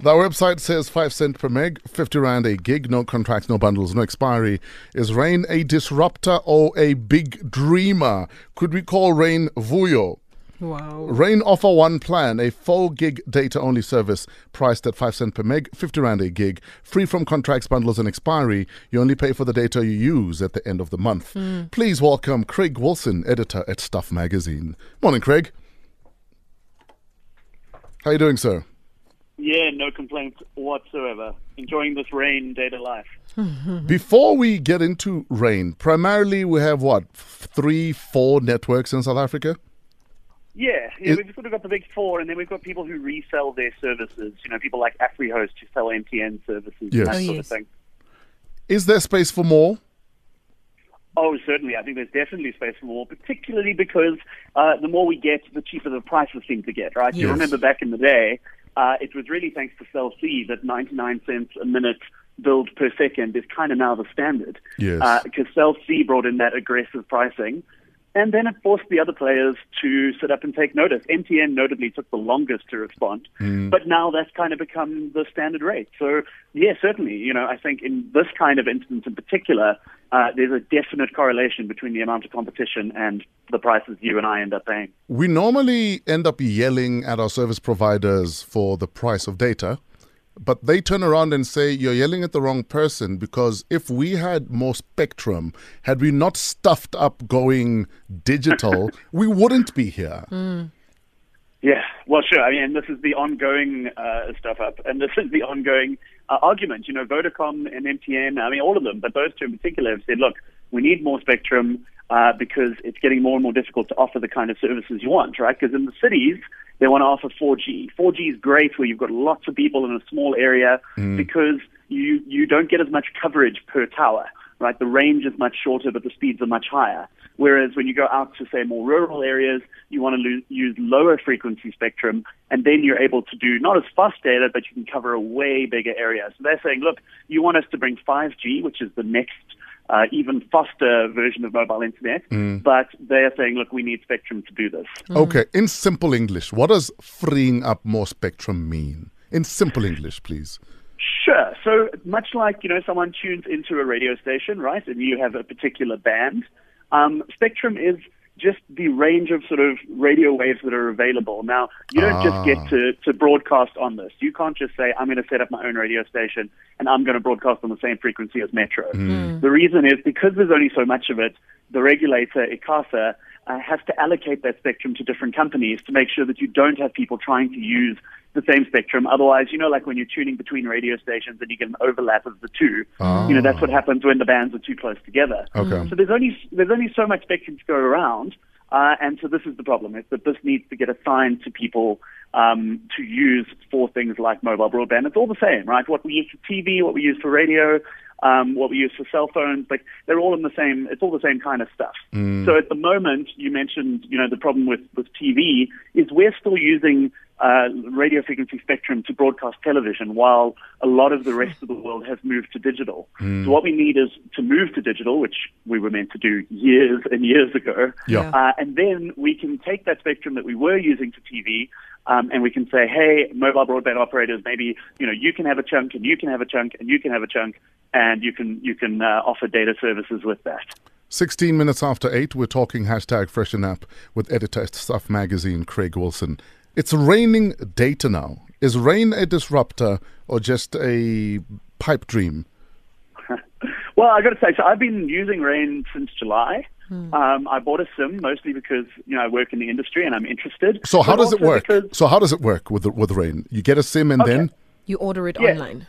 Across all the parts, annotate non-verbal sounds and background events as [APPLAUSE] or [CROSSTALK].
The website says 5 cent per meg, 50 rand a gig, no contracts, no bundles, no expiry. Is Rain a disruptor or a big dreamer? Could we call Rain Vuyo? Wow. Rain offer one plan, a 4G data only service priced at 5 cent per meg, 50 rand a gig, free from contracts, bundles and expiry. You only pay for the data you use at the end of the month. Hmm. Please welcome Craig Wilson, editor at Stuff Magazine. Morning, Craig. How are you doing, sir? Yeah, no complaints whatsoever. Enjoying this rain day to life. [LAUGHS] Before we get into rain, primarily we have what three, four networks in South Africa. Yeah, yeah Is- we've sort of got the big four, and then we've got people who resell their services. You know, people like AfriHost who sell MTN services Yes. and that Oh, sort yes. of thing. Is there space for more? Oh, certainly. I think there's definitely space for more, particularly because uh, the more we get, the cheaper the prices seem to get, right? You remember back in the day, uh, it was really thanks to Cell C that 99 cents a minute billed per second is kind of now the standard. Yes. Because Cell C brought in that aggressive pricing. And then it forced the other players to sit up and take notice. MTN notably took the longest to respond, but now that's kind of become the standard rate. So, yeah, certainly, you know, I think in this kind of instance in particular, uh, there's a definite correlation between the amount of competition and the prices you and I end up paying. We normally end up yelling at our service providers for the price of data, but they turn around and say you're yelling at the wrong person because if we had more spectrum, had we not stuffed up going digital, [LAUGHS] we wouldn't be here. Yeah, well, sure. I mean, this is the ongoing uh, stuff up, and this is the ongoing uh, argument. You know, Vodacom and MTN, I mean, all of them, but those two in particular have said, look, we need more spectrum uh, because it's getting more and more difficult to offer the kind of services you want, right? Because in the cities, they want to offer 4G. 4G is great where you've got lots of people in a small area mm. because you, you don't get as much coverage per tower, right? The range is much shorter, but the speeds are much higher. Whereas when you go out to, say, more rural areas, you want to lo- use lower frequency spectrum, and then you're able to do not as fast data, but you can cover a way bigger area. So they're saying, look, you want us to bring 5G, which is the next uh, even faster version of mobile internet, but they're saying, look, we need spectrum to do this. Okay, in simple English, what does freeing up more spectrum mean? In simple English, please. Sure. So much like you know, someone tunes into a radio station, right, and you have a particular band. Um, spectrum is just the range of sort of radio waves that are available. Now, you don't just get ah. to, to broadcast on this. You can't just say, I'm going to set up my own radio station and I'm going to broadcast on the same frequency as Metro. Hmm. The reason is because there's only so much of it, the regulator, ICASA, uh, has to allocate that spectrum to different companies to make sure that you don't have people trying to use the same spectrum. Otherwise, you know, like when you're tuning between radio stations and you get an overlap of the two, you know, that's what happens when the bands are too close together. Okay. So there's only there's only so much spectrum to go around, uh, and so this is the problem: is that this needs to get assigned to people um, to use for things like mobile broadband. It's all the same, right? What we use for TV, what we use for radio, um, what we use for cell phones, like they're all in the same. It's all the same kind of stuff. So at the moment, you mentioned, you know, the problem with with TV is we're still using uh, radio frequency spectrum to broadcast television, while a lot of the rest of the world has moved to digital. So what we need is to move to digital, which we were meant to do years and years ago. Yeah. Uh, and then we can take that spectrum that we were using for TV, um, and we can say, hey, mobile broadband operators, maybe you know you can have a chunk, and you can have a chunk, and you can have a chunk, and you can you can uh, offer data services with that. 16 minutes after 8, we're talking hashtag freshen up with editor at Stuff Magazine, Craig Wilson. It's raining data now. Is rain a disruptor or just a pipe dream? [LAUGHS] Well, I got to say, so I've been using Rain since July. Um, I bought a SIM mostly because you know I work in the industry and I'm interested. So how does it work? because- So how does it work with the, with rain? You get a sim and Okay. then You order it Yeah. online.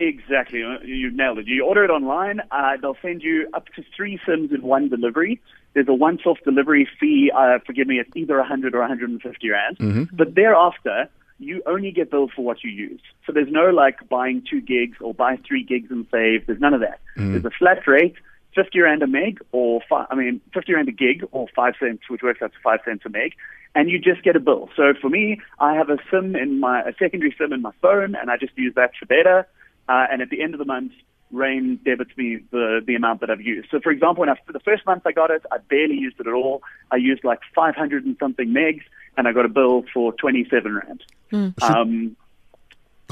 Exactly, Uh, you nailed it. You order it online. Uh, they'll send you up to three SIMs in one delivery. There's a once-off delivery fee. Uh, forgive me, it's either 100 or 150 rand. But thereafter, you only get billed for what you use. So there's no like buying two gigs or buy three gigs and save. There's none of that. There's a flat rate. 50 rand a meg or fi- I mean 50 rand a gig or 5 cents which works out to 5 cents a meg and you just get a bill. So for me I have a SIM in my a secondary SIM in my phone and I just use that for data uh, and at the end of the month Rain debits me the the amount that I've used. So for example when I, for the first month I got it I barely used it at all. I used like 500 and something megs and I got a bill for 27 rand. Um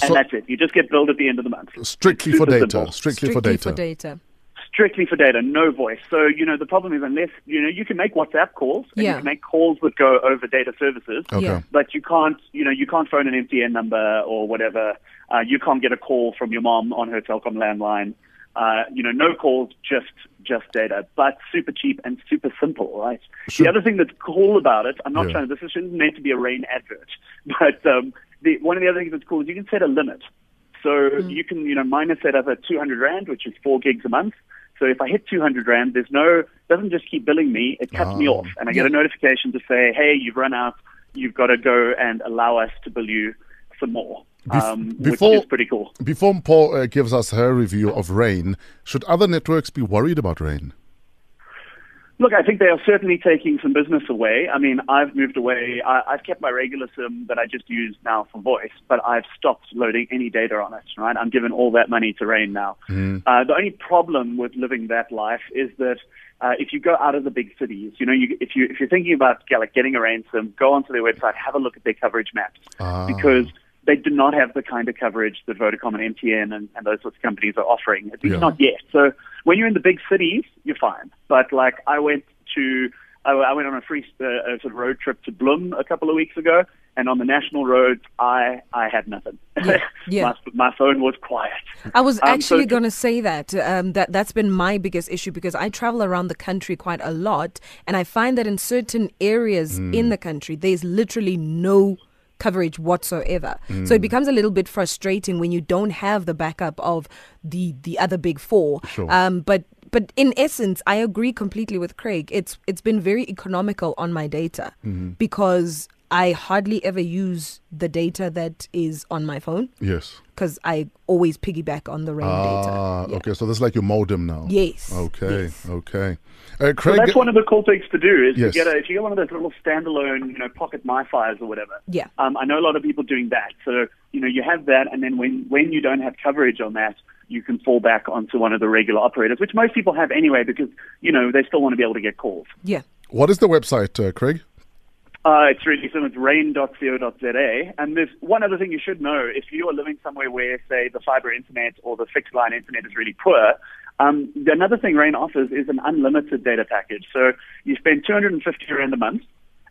and So- that's it. You just get billed at the end of the month. Strictly for data. simple. Strictly, Strictly for data. for data. Strictly for data, no voice. So you know the problem is unless you know you can make WhatsApp calls and Yeah. you can make calls that go over data services. Okay. Yeah. but you can't, you know, you can't phone an MTN number or whatever. Uh, you can't get a call from your mom on her Telkom landline. Uh, you know, no calls, just just data, but super cheap and super simple, right? Sure. The other thing that's cool about it, I'm not Yeah. trying. This isn't meant to be a rain advert, [LAUGHS] but um, the, one of the other things that's cool is you can set a limit. So you can, you know, mine is set up at 200 rand, which is four gigs a month. So if I hit 200 rand, there's no doesn't just keep billing me; it cuts me Ah. off, and I get a notification to say, "Hey, you've run out. You've got to go and allow us to bill you some more." Bef- Um, before- which is pretty cool. Before Paul uh, gives us her review of rain, should other networks be worried about rain? Look, I think they are certainly taking some business away. I mean, I've moved away. I, I've kept my regular SIM that I just use now for voice, but I've stopped loading any data on it. Right, I'm giving all that money to Rain now. Uh, the only problem with living that life is that uh, if you go out of the big cities, you know, you, if you if you're thinking about like getting a Rain SIM, go onto their website, have a look at their coverage maps Ah. because they do not have the kind of coverage that Vodacom and MTN and, and those sorts of companies are offering, at least Yeah. not yet. So when you're in the big cities, you're fine. But like I went to, I, I went on a free uh, a sort of road trip to Bloem a couple of weeks ago, and on the national roads, I I had nothing. Yeah, [LAUGHS] yeah. my, my phone was quiet. I was Um, actually so- going to say that um, that that's been my biggest issue because I travel around the country quite a lot, and I find that in certain areas in the country, there's literally no coverage whatsoever. So it becomes a little bit frustrating when you don't have the backup of the the other big four. Sure. Um, but but in essence, I agree completely with Craig. It's it's been very economical on my data because I hardly ever use the data that is on my phone Yes. because I always piggyback on the rain Ah, data. Yeah. okay. So that's is like your modem now. Yes. Okay. yes. Okay. Uh, So that's one of the cool things to do is Yes. to get a, if you get one of those little standalone, you know, pocket MiFi's or whatever. Yeah. Um, I know a lot of people doing that. So you know, you have that, and then when when you don't have coverage on that, you can fall back onto one of the regular operators, which most people have anyway, because you know they still want to be able to get calls. Yeah. what is the website, uh, Craig? Uh, it's really simple. It's rain.co.za. And there's one other thing you should know. If you are living somewhere where, say, the fiber internet or the fixed line internet is really poor, um, the- another thing Rain offers is an unlimited data package. So you spend 250 rand a month,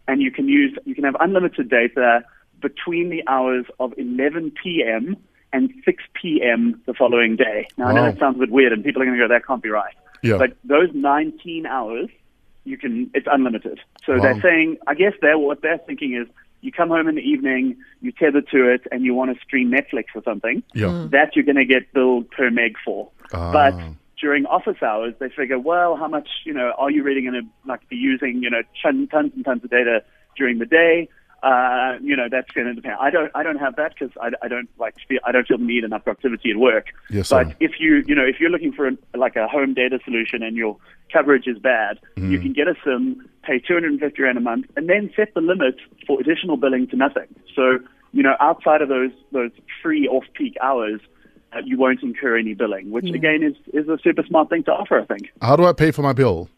and you can use you can have unlimited data between the hours of 11 p.m. and 6 p.m. the following day. Now I know that sounds a bit weird, and people are going to go, "That can't be right." Yeah. But those 19 hours, you can it's unlimited. So Wow. they're saying, I guess they're what they're thinking is, you come home in the evening, you tether to it, and you want to stream Netflix or something. Yeah. That you're going to get billed per meg for. Ah. But during office hours, they figure, well, how much you know are you really going to like be using you know ton, tons and tons of data during the day? Uh, you know that's going to depend. I don't I don't have that because I, I don't like feel, I don't feel the need enough productivity at work. Yes, but sir. if you you know if you're looking for a, like a home data solution and your coverage is bad, Mm-hmm. you can get a SIM, pay 250 rand a month, and then set the limit for additional billing to nothing. So you know outside of those those free off peak hours. Uh, you won't incur any billing, which Yeah. again is, is a super smart thing to offer, I think. How do I pay for my bill?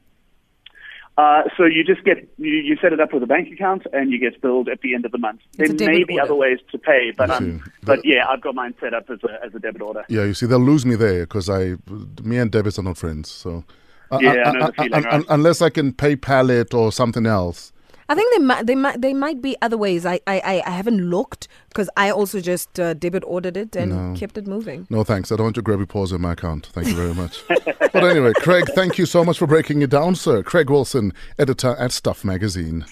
Uh, so you just get you, you set it up with a bank account and you get billed at the end of the month. It's there may be order. other ways to pay, but um, but yeah, I've got mine set up as a as a debit order. Yeah, you see, they'll lose me there because I, me and debits are not friends. So, uh, Yeah, uh, I know the uh, feeling, right? un- unless I can PayPal it or something else. I think they might, they might, they might be other ways. I, I, I- haven't looked because I also just uh, debit ordered it and No. kept it moving. No, thanks. I don't want your grabby paws in my account. Thank you very much. [LAUGHS] but anyway, Craig, thank you so much for breaking it down, sir. Craig Wilson, editor at Stuff Magazine.